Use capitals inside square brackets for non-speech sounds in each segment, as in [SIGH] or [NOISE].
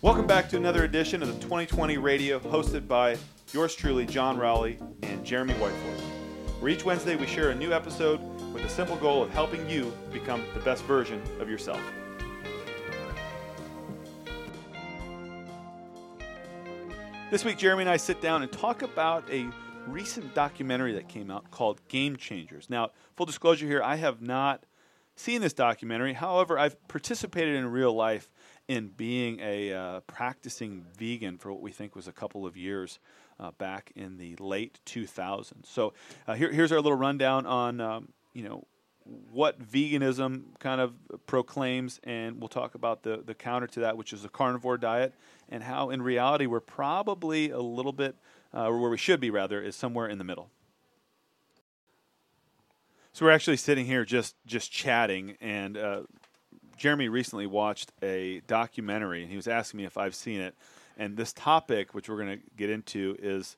Welcome back to another edition of the 2020 Radio, hosted by yours truly, Jon Rowley and Jeremy Whiteford. Where each Wednesday we share a new episode with the simple goal of helping you become the best version of yourself. This week, Jeremy and I sit down and talk about a recent documentary that came out called Game Changers. Now, full disclosure here, I have not seen this documentary. However, I've participated in real life in being a uh, practicing vegan for what we think was a couple of years uh, back in the late 2000s. So uh, here, here's our little rundown on um, you know what veganism kind of proclaims, and we'll talk about the the counter to that, which is the carnivore diet, and how in reality we're probably a little bit, uh, where we should be rather, is somewhere in the middle. So we're actually sitting here just just chatting, and uh, Jeremy recently watched a documentary, and he was asking me if I've seen it. And this topic, which we're going to get into, is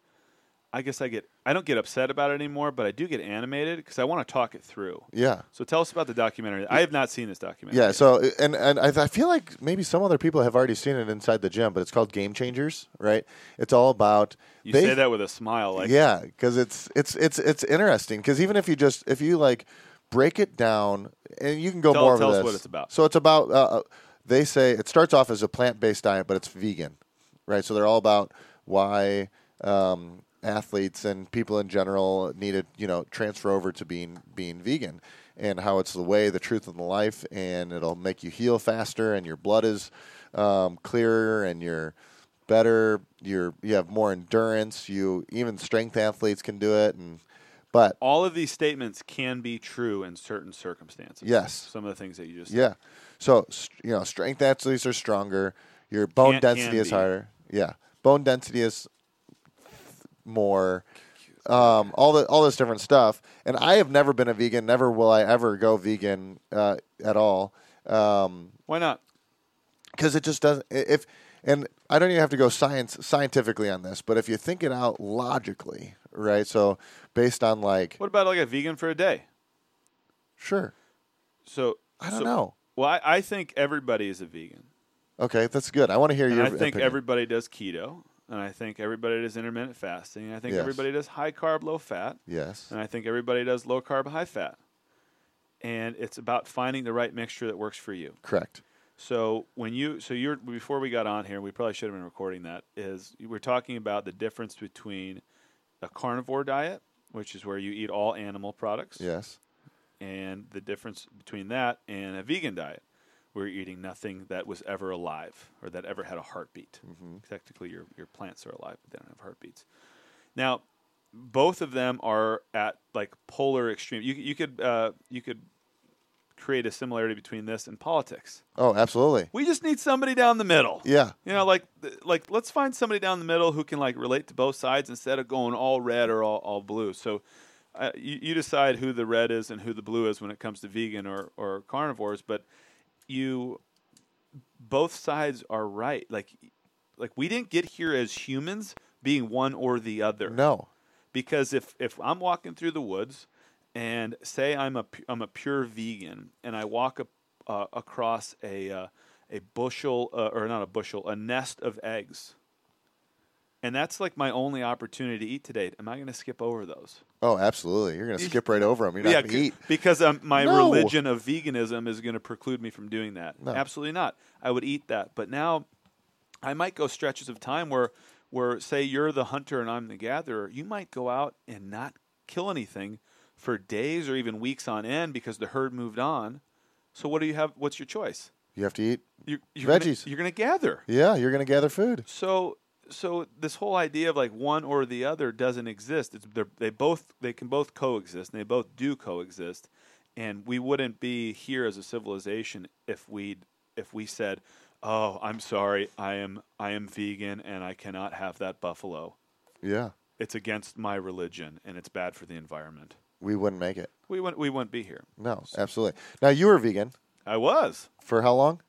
I guess I get I don't get upset about it anymore, but I do get animated because I want to talk it through. Yeah. So tell us about the documentary. I have not seen this documentary. Yeah. So and and I, I feel like maybe some other people have already seen it inside the gym, but it's called Game Changers, right? It's all about. you they- say that with a smile, like yeah, because it's it's it's it's interesting. Because even if you just if you like break it down, and you can go Tell- more tell over us this. what it's about. So it's about. Uh, uh, they say it starts off as a plant based diet, but it's vegan, right? So they're all about why um, athletes and people in general need to you know transfer over to being being vegan. And how it's the way, the truth, and the life, and it'll make you heal faster, and your blood is um, clearer, and you're better. You're you have more endurance. You even strength athletes can do it, and but all of these statements can be true in certain circumstances. Yes. Some of the things that you just yeah. So you know, strength athletes are stronger. Your bone Can- density can is be. higher. Yeah, bone density is more. Um, all the all this different stuff, and I have never been a vegan. Never will I ever go vegan uh, at all. Um, Why not? because it just doesn't if and i don't even have to go science scientifically on this but if you think it out logically right so based on like What about like a vegan for a day? sure So i don't so- know Well, I, I think everybody is a vegan. okay that's good i want to hear And your I think opinion. everybody does keto, and I think everybody does intermittent fasting, and I think Yes. everybody does high carb, low fat, yes and I think everybody does low carb, high fat. And it's about finding the right mixture that works for you. correct So when you so you're before we got on here, we probably should have been recording that. Is we're talking about the difference between a carnivore diet, which is where you eat all animal products, yes and the difference between that and a vegan diet, where you're eating nothing that was ever alive or that ever had a heartbeat. Technically, your your plants are alive, but they don't have heartbeats. Now, both of them are at like polar extreme. You you could uh, you could create a similarity between this and politics. oh absolutely We just need somebody down the middle. yeah You know, like like let's find somebody down the middle who can like relate to both sides instead of going all red or all, all blue. So uh, you, you decide who the red is and who the blue is when it comes to vegan or, or carnivores, but you both sides are right. Like like we didn't get here as humans being one or the other no because if if I'm walking through the woods and say I'm a I'm a pure vegan and I walk up, uh, across a uh, a bushel uh, or not a bushel a nest of eggs. And that's like my only opportunity to eat today. Am I going to skip over those? Oh absolutely. You're gonna skip right over them you're not yeah eat. because um, my No. religion of veganism is going to preclude me from doing that. No. absolutely not. I would eat that. But now I might go stretches of time where where say you're the hunter and I'm the gatherer, you might go out and not kill anything for days or even weeks on end because the herd moved on. So what do you have what's your choice? you have to eat You're, you're Veggies. Gonna, you're going to gather. yeah you're gonna gather food So so this whole idea of like one or the other doesn't exist. They both they can both coexist and they both do coexist. And we wouldn't be here as a civilization if we if we said, "Oh, I'm sorry, I am I am vegan and I cannot have that buffalo. yeah It's against my religion and it's bad for the environment." We wouldn't make it We wouldn't we wouldn't be here. no absolutely now you were vegan I was. for how long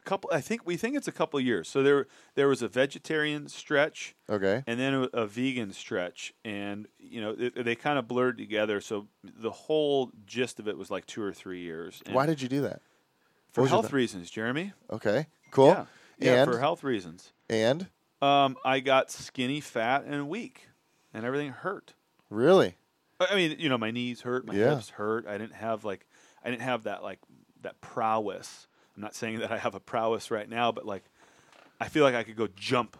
A couple I think we think it's a couple years. So there there was a vegetarian stretch okay and then a, a vegan stretch and you know they, they kind of blurred together so the whole gist of it was like two or three years And why did you do that for health reasons jeremy Okay, cool. Yeah. Yeah, and for health reasons. and Um, I got skinny, fat, and weak, and everything hurt. really, I mean, you know, my knees hurt, my Yeah. hips hurt. I didn't have like, I didn't have that like that prowess. I'm not saying that I have a prowess right now, but like, I feel like I could go jump,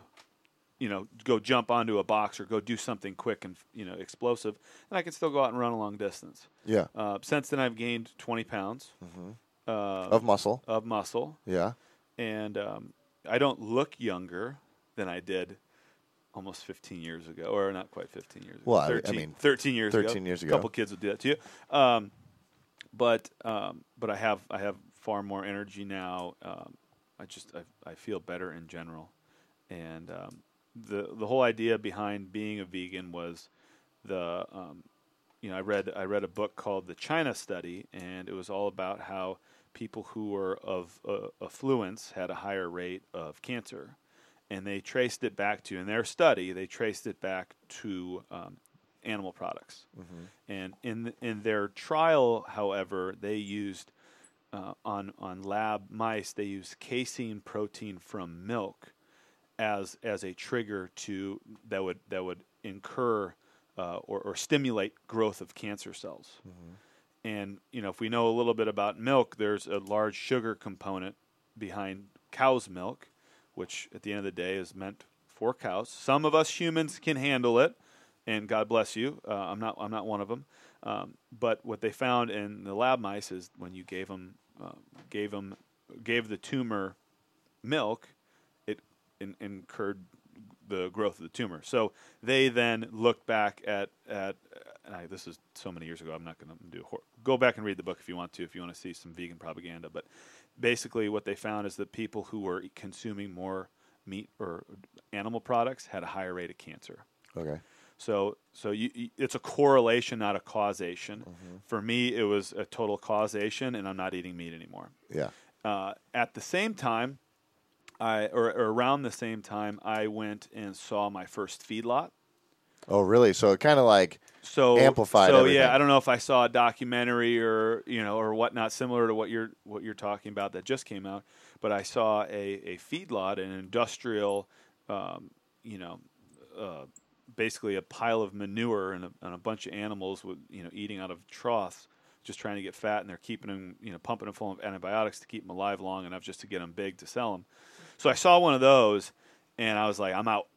you know, go jump onto a box or go do something quick and you know explosive, and I can still go out and run a long distance. yeah, Uh, since then, I've gained 20 pounds uh, of muscle, of muscle, yeah, and um, I don't look younger than I did almost 15 years ago, or not quite 15 years ago. Well, I- I 13, mean, 13 years ago. 13 years A couple kids would do that to you. Um, but um, but I have I have far more energy now. Um, I just I, I feel better in general, and um, the the whole idea behind being a vegan was the um, you know I read I read a book called the China Study, and it was all about how people who were of uh, affluence had a higher rate of cancer, and they traced it back to in their study they traced it back to um, animal products, and in in their trial, however, they used uh, on on lab mice they used casein protein from milk as as a trigger to that would that would incur uh, or, or stimulate growth of cancer cells. And you know, if we know a little bit about milk, there's a large sugar component behind cow's milk, which at the end of the day is meant for cows. Some of us humans can handle it, and God bless you. Uh, I'm not I'm not one of them. Um, but what they found in the lab mice is when you gave them uh, gave them gave the tumor milk, it in, incurred the growth of the tumor. So they then looked back at at and I, this is so many years ago. I'm not going to do go back and read the book if you want to if you want to see some vegan propaganda. But basically, what they found is that people who were consuming more meat or animal products had a higher rate of cancer. okay, So, so you, you, it's a correlation, not a causation. For me, it was a total causation, and I'm not eating meat anymore. yeah, Uh, at the same time, I or, or around the same time, I went and saw my first feedlot. Oh really? So it kind of like So Amplified So everything. yeah, I don't know if I saw a documentary or you know or whatnot similar to what you're what you're talking about that just came out, but I saw a a feedlot, an industrial, um, you know, uh, basically a pile of manure and a, and a bunch of animals with you know eating out of troughs, just trying to get fat, and they're keeping them you know pumping them full of antibiotics to keep them alive long enough just to get them big to sell them. So I saw one of those, and I was like, I'm out.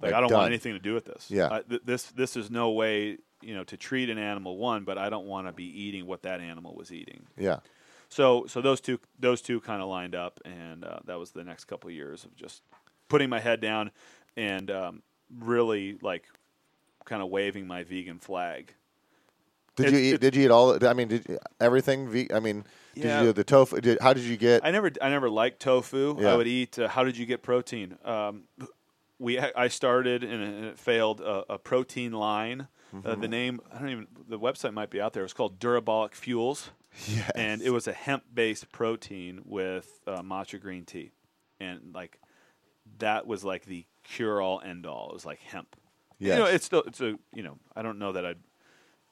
Like, Like, I don't done. want anything to do with this. Yeah. I, th- this this is no way you know to treat an animal one, but I don't want to be eating what that animal was eating. yeah, So so those two those two kind of lined up, and uh, that was the next couple of years of just putting my head down and um, really like kind of waving my vegan flag. Did It- you eat? it- did you eat all? I mean, did you, everything? Ve- I mean, did Yeah. you do the tofu? Did, how did you get? I never I never liked tofu. Yeah. I would eat. Uh, how did you get protein? Um, we I started and it, failed a, a protein line. Uh, the name I don't even the website might be out there. It's called Durabolic Fuels. Yes. and it was a hemp-based protein with uh, matcha green tea, and like that was like the cure-all, end-all. It was like hemp. Yes. You know, it's still it's a you know I don't know that I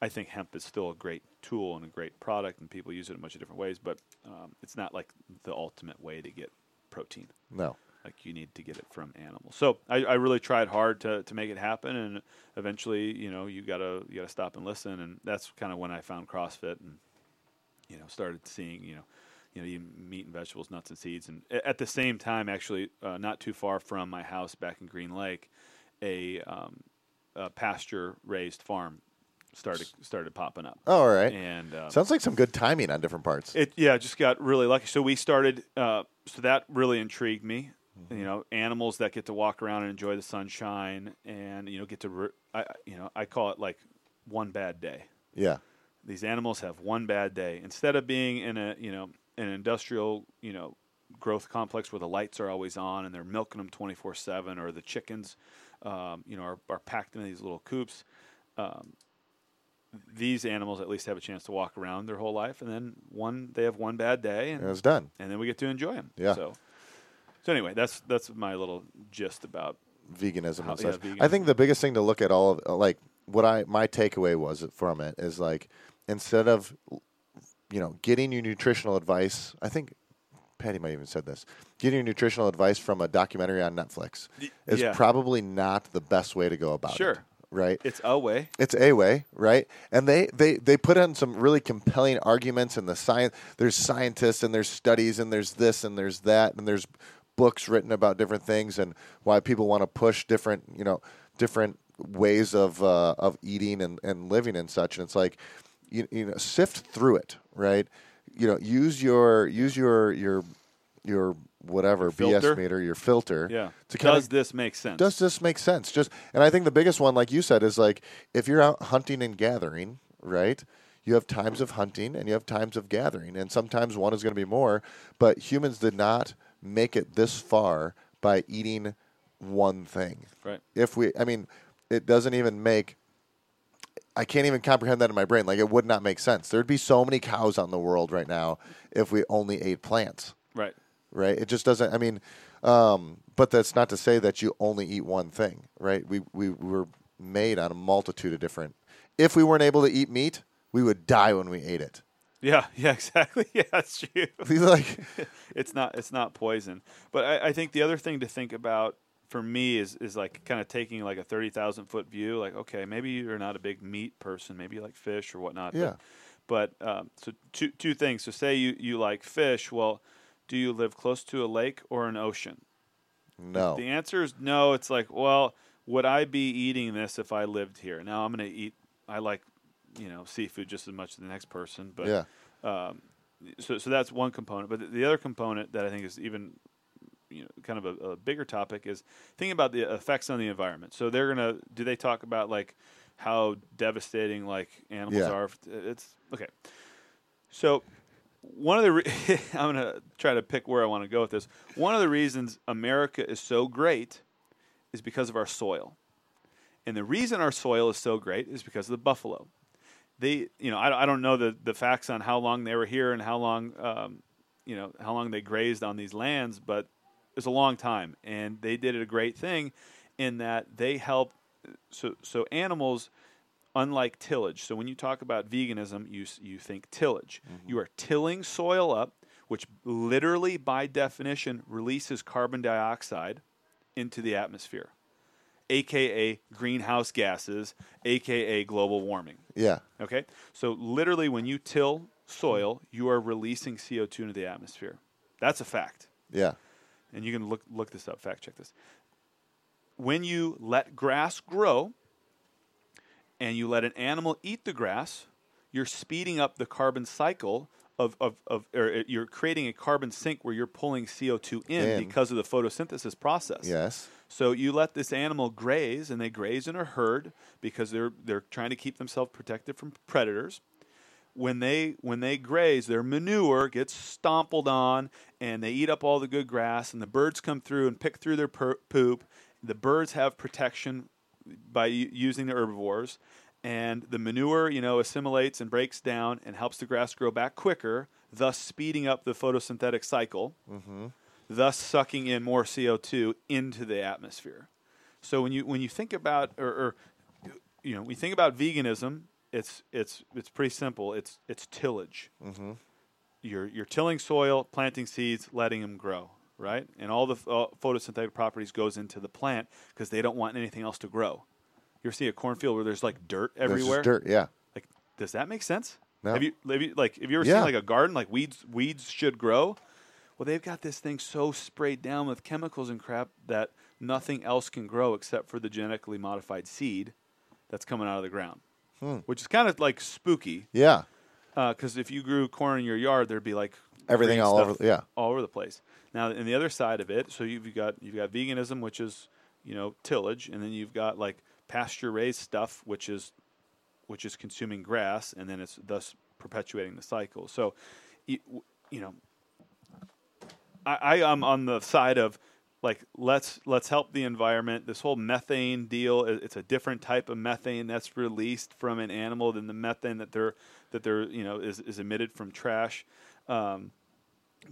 I think hemp is still a great tool and a great product, and people use it in a bunch of different ways, but um, it's not like the ultimate way to get protein. no. Like you need to get it from animals. So I, I really tried hard to, to make it happen, and eventually, you know, you gotta you gotta stop and listen, and that's kind of when I found CrossFit and you know started seeing you know you know eating meat and vegetables, nuts and seeds, and at the same time, actually, uh, not too far from my house back in Green Lake, a, um, a pasture raised farm started started popping up, Oh, all right. and uh, Sounds like some good timing on different parts. it yeah, just got really lucky. So we started. Uh, so that really intrigued me. Mm-hmm. You know, animals that get to walk around and enjoy the sunshine, and you know, get to. Re- I, you know, I call it like one bad day. yeah. These animals have one bad day. Instead of being in a you know an industrial you know growth complex where the lights are always on and they're milking them twenty four seven, or the chickens, um, you know, are, are packed in these little coops. Um, these animals at least have a chance to walk around their whole life, and then one they have one bad day, and, And it's done. and then we get to enjoy them. Yeah. So, so anyway, that's that's my little gist about. veganism How- and yeah, veganism. I think the biggest thing to look at all of like what I my takeaway was from it is like instead of you know getting your nutritional advice, I think Patty might even said this. Getting your nutritional advice from a documentary on Netflix is yeah. probably not the best way to go about it. Sure. Right. It's a way. It's a way, right? And they, they, they put on some really compelling arguments and the science. There's scientists and there's studies and there's this and there's that and there's books written about different things and why people want to push different, you know, different ways of uh, of eating and, and living and such. And it's like, you, you know, sift through it, right? You know, use your use your your your whatever filter? BS meter, your filter, Yeah. to Does of this make sense? does this make sense? Just and I think the biggest one, like you said, is like if you're out hunting and gathering, right? You have times of hunting and you have times of gathering, and sometimes one is going to be more. But humans did not make it this far by eating one thing. right. If we, I mean, it doesn't even make. I can't even comprehend that in my brain. Like it would not make sense. There'd be so many cows on the world right now if we only ate plants Right. right? It just doesn't. I mean, um, but that's not to say that you only eat one thing, right? We we were made on a multitude of different. If we weren't able to eat meat, we would die when we ate it. Yeah. [LAUGHS] Yeah. Exactly. [LAUGHS] Yeah. That's true. [LAUGHS] like, it's not it's not poison. But I, I think the other thing to think about for me is is like kind of taking like a thirty thousand foot view. Like, okay, maybe you're not a big meat person. Maybe you like fish or whatnot. Yeah. But, but um, so two two things. So say you you like fish. Well, do you live close to a lake or an ocean? no, The answer is no. It's like, well, would I be eating this if I lived here? Now I'm going to eat. I like, you know, seafood just as much as the next person. But yeah, um, so so that's one component. But the, the other component that I think is even you know kind of a, a bigger topic is thinking about the effects on the environment. So they're gonna do they talk about like how devastating like animals Yeah. are? It's okay. So one of the re- [LAUGHS] I'm gonna try to pick where I want to go with this. One of the reasons America is so great is because of our soil, and the reason our soil is so great is because of the buffalo. They, you know, I, I don't know the the facts on how long they were here and how long, um, you know, how long they grazed on these lands, but it's a long time, and they did a great thing in that they help. So so animals unlike tillage. So when you talk about veganism, you you think tillage. You are tilling soil up, which literally by definition releases carbon dioxide into the atmosphere, aka greenhouse gases, aka global warming. yeah, Okay? So literally when you till soil, you are releasing CO2 into the atmosphere. That's a fact yeah, and you can look look this up, fact check this. When you let grass grow and you let an animal eat the grass, you're speeding up the carbon cycle of, of, of or uh, you're creating a carbon sink where you're pulling CO2 in, In. because of the photosynthesis process. yes, So you let this animal graze, and they graze in a herd because they're they're trying to keep themselves protected from predators. When they when they graze, their manure gets stompled on, and they eat up all the good grass. And the birds come through and pick through their per- poop. The birds have protection by using the herbivores, and the manure you know assimilates and breaks down and helps the grass grow back quicker, thus speeding up the photosynthetic cycle thus sucking in more CO2 into the atmosphere. So when you when you think about or, or you know, you think about veganism, it's it's it's pretty simple. It's it's tillage. Mm-hmm. You're you're tilling soil, planting seeds, letting them grow, right? And all the uh, photosynthetic properties goes into the plant because they don't want anything else to grow. You ever see a cornfield where there's like dirt There's everywhere? dirt, yeah, Like, does that make sense? No. Have you, have you like have you ever Yeah. seen like a garden like weeds weeds should grow? Well, they've got this thing so sprayed down with chemicals and crap that nothing else can grow except for the genetically modified seed that's coming out of the ground, Hmm. which is kind of like spooky. yeah, Because if you grew corn in your yard, there'd be like Everything green all stuff over- yeah. all over the place. Now, in the other side of it, so you've got you've got veganism, which is you know tillage, and then you've got like pasture raised stuff, which is which is consuming grass, and then it's thus perpetuating the cycle. So, you, know, I, I am on the side of like let's let's help the environment. This whole methane deal, it's a different type of methane that's released from an animal than the methane that they're that they're you know is, is emitted from trash. Um,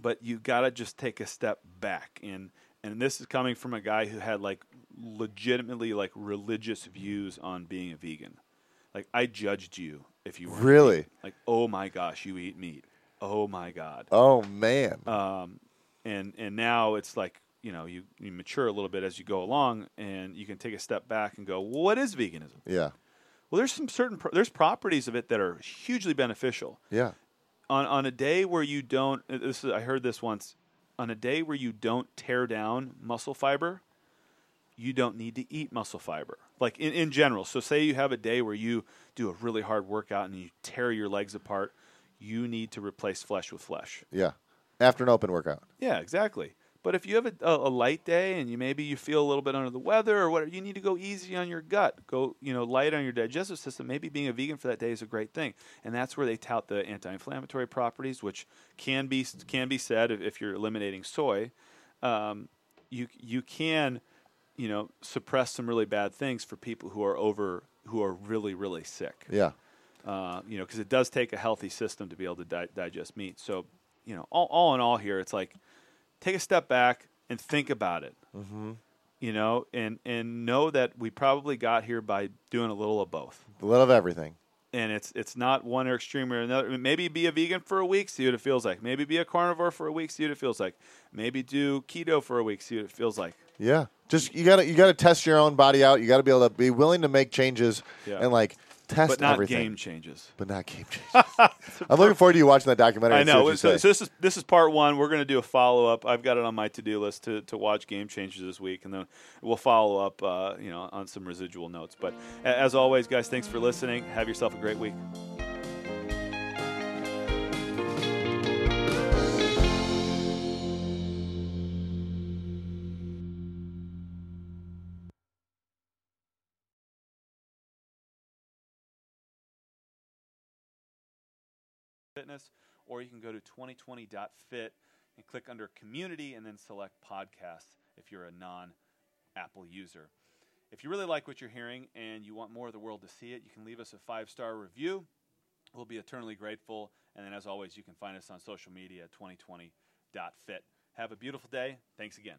but you got to just take a step back and and this is coming from a guy who had like legitimately like religious views on being a vegan. Like I judged you if you were Really? like oh my gosh you eat meat. Oh my god. Oh man, Um, and and now it's like you know you, you mature a little bit as you go along, and you can take a step back and go, well, what is veganism? Yeah. Well, there's some certain pro- there's properties of it that are hugely beneficial. Yeah. On on a day where you don't, this is, I heard this once. On a day where you don't tear down muscle fiber, you don't need to eat muscle fiber. Like in, in general. So say you have a day where you do a really hard workout and you tear your legs apart, you need to replace flesh with flesh. Yeah. After an open workout. Yeah, exactly. But if you have a, a, a light day and you maybe you feel a little bit under the weather or whatever, you need to go easy on your gut. Go, you know, light on your digestive system. Maybe being a vegan for that day is a great thing, and that's where they tout the anti-inflammatory properties, which can be can be said if, if you're eliminating soy. Um, you you can, you know, suppress some really bad things for people who are over who are really really sick. Yeah. Uh, you know, because it does take a healthy system to be able to di- digest meat. So, you know, all, all in all, here it's like take a step back and think about it. Mm-hmm. You know, and and know that we probably got here by doing a little of both. A little of everything. And it's it's not one extreme or another. Maybe be a vegan for a week, see what it feels like. Maybe be a carnivore for a week, see what it feels like. Maybe do keto for a week, see what it feels like. Yeah. Just you gotta you gotta test your own body out. You gotta be able to be willing to make changes Yeah. and like test But not everything. game changes. But not game [LAUGHS] changes. I'm looking forward to you watching that documentary. I know. So, so this is this is part one. We're going to do a follow up. I've got it on my to do list to, to watch Game Changers this week, and then we'll follow up, uh, you know, on some residual notes. But as always, guys, thanks for listening. Have yourself a great week. Fitness, or you can go to 2020.fit and click under community and then select podcasts if you're a non Apple user. If you really like what you're hearing and you want more of the world to see it, you can leave us a five star review. We'll be eternally grateful. And then, as always, you can find us on social media at 2020.fit. Have a beautiful day. Thanks again.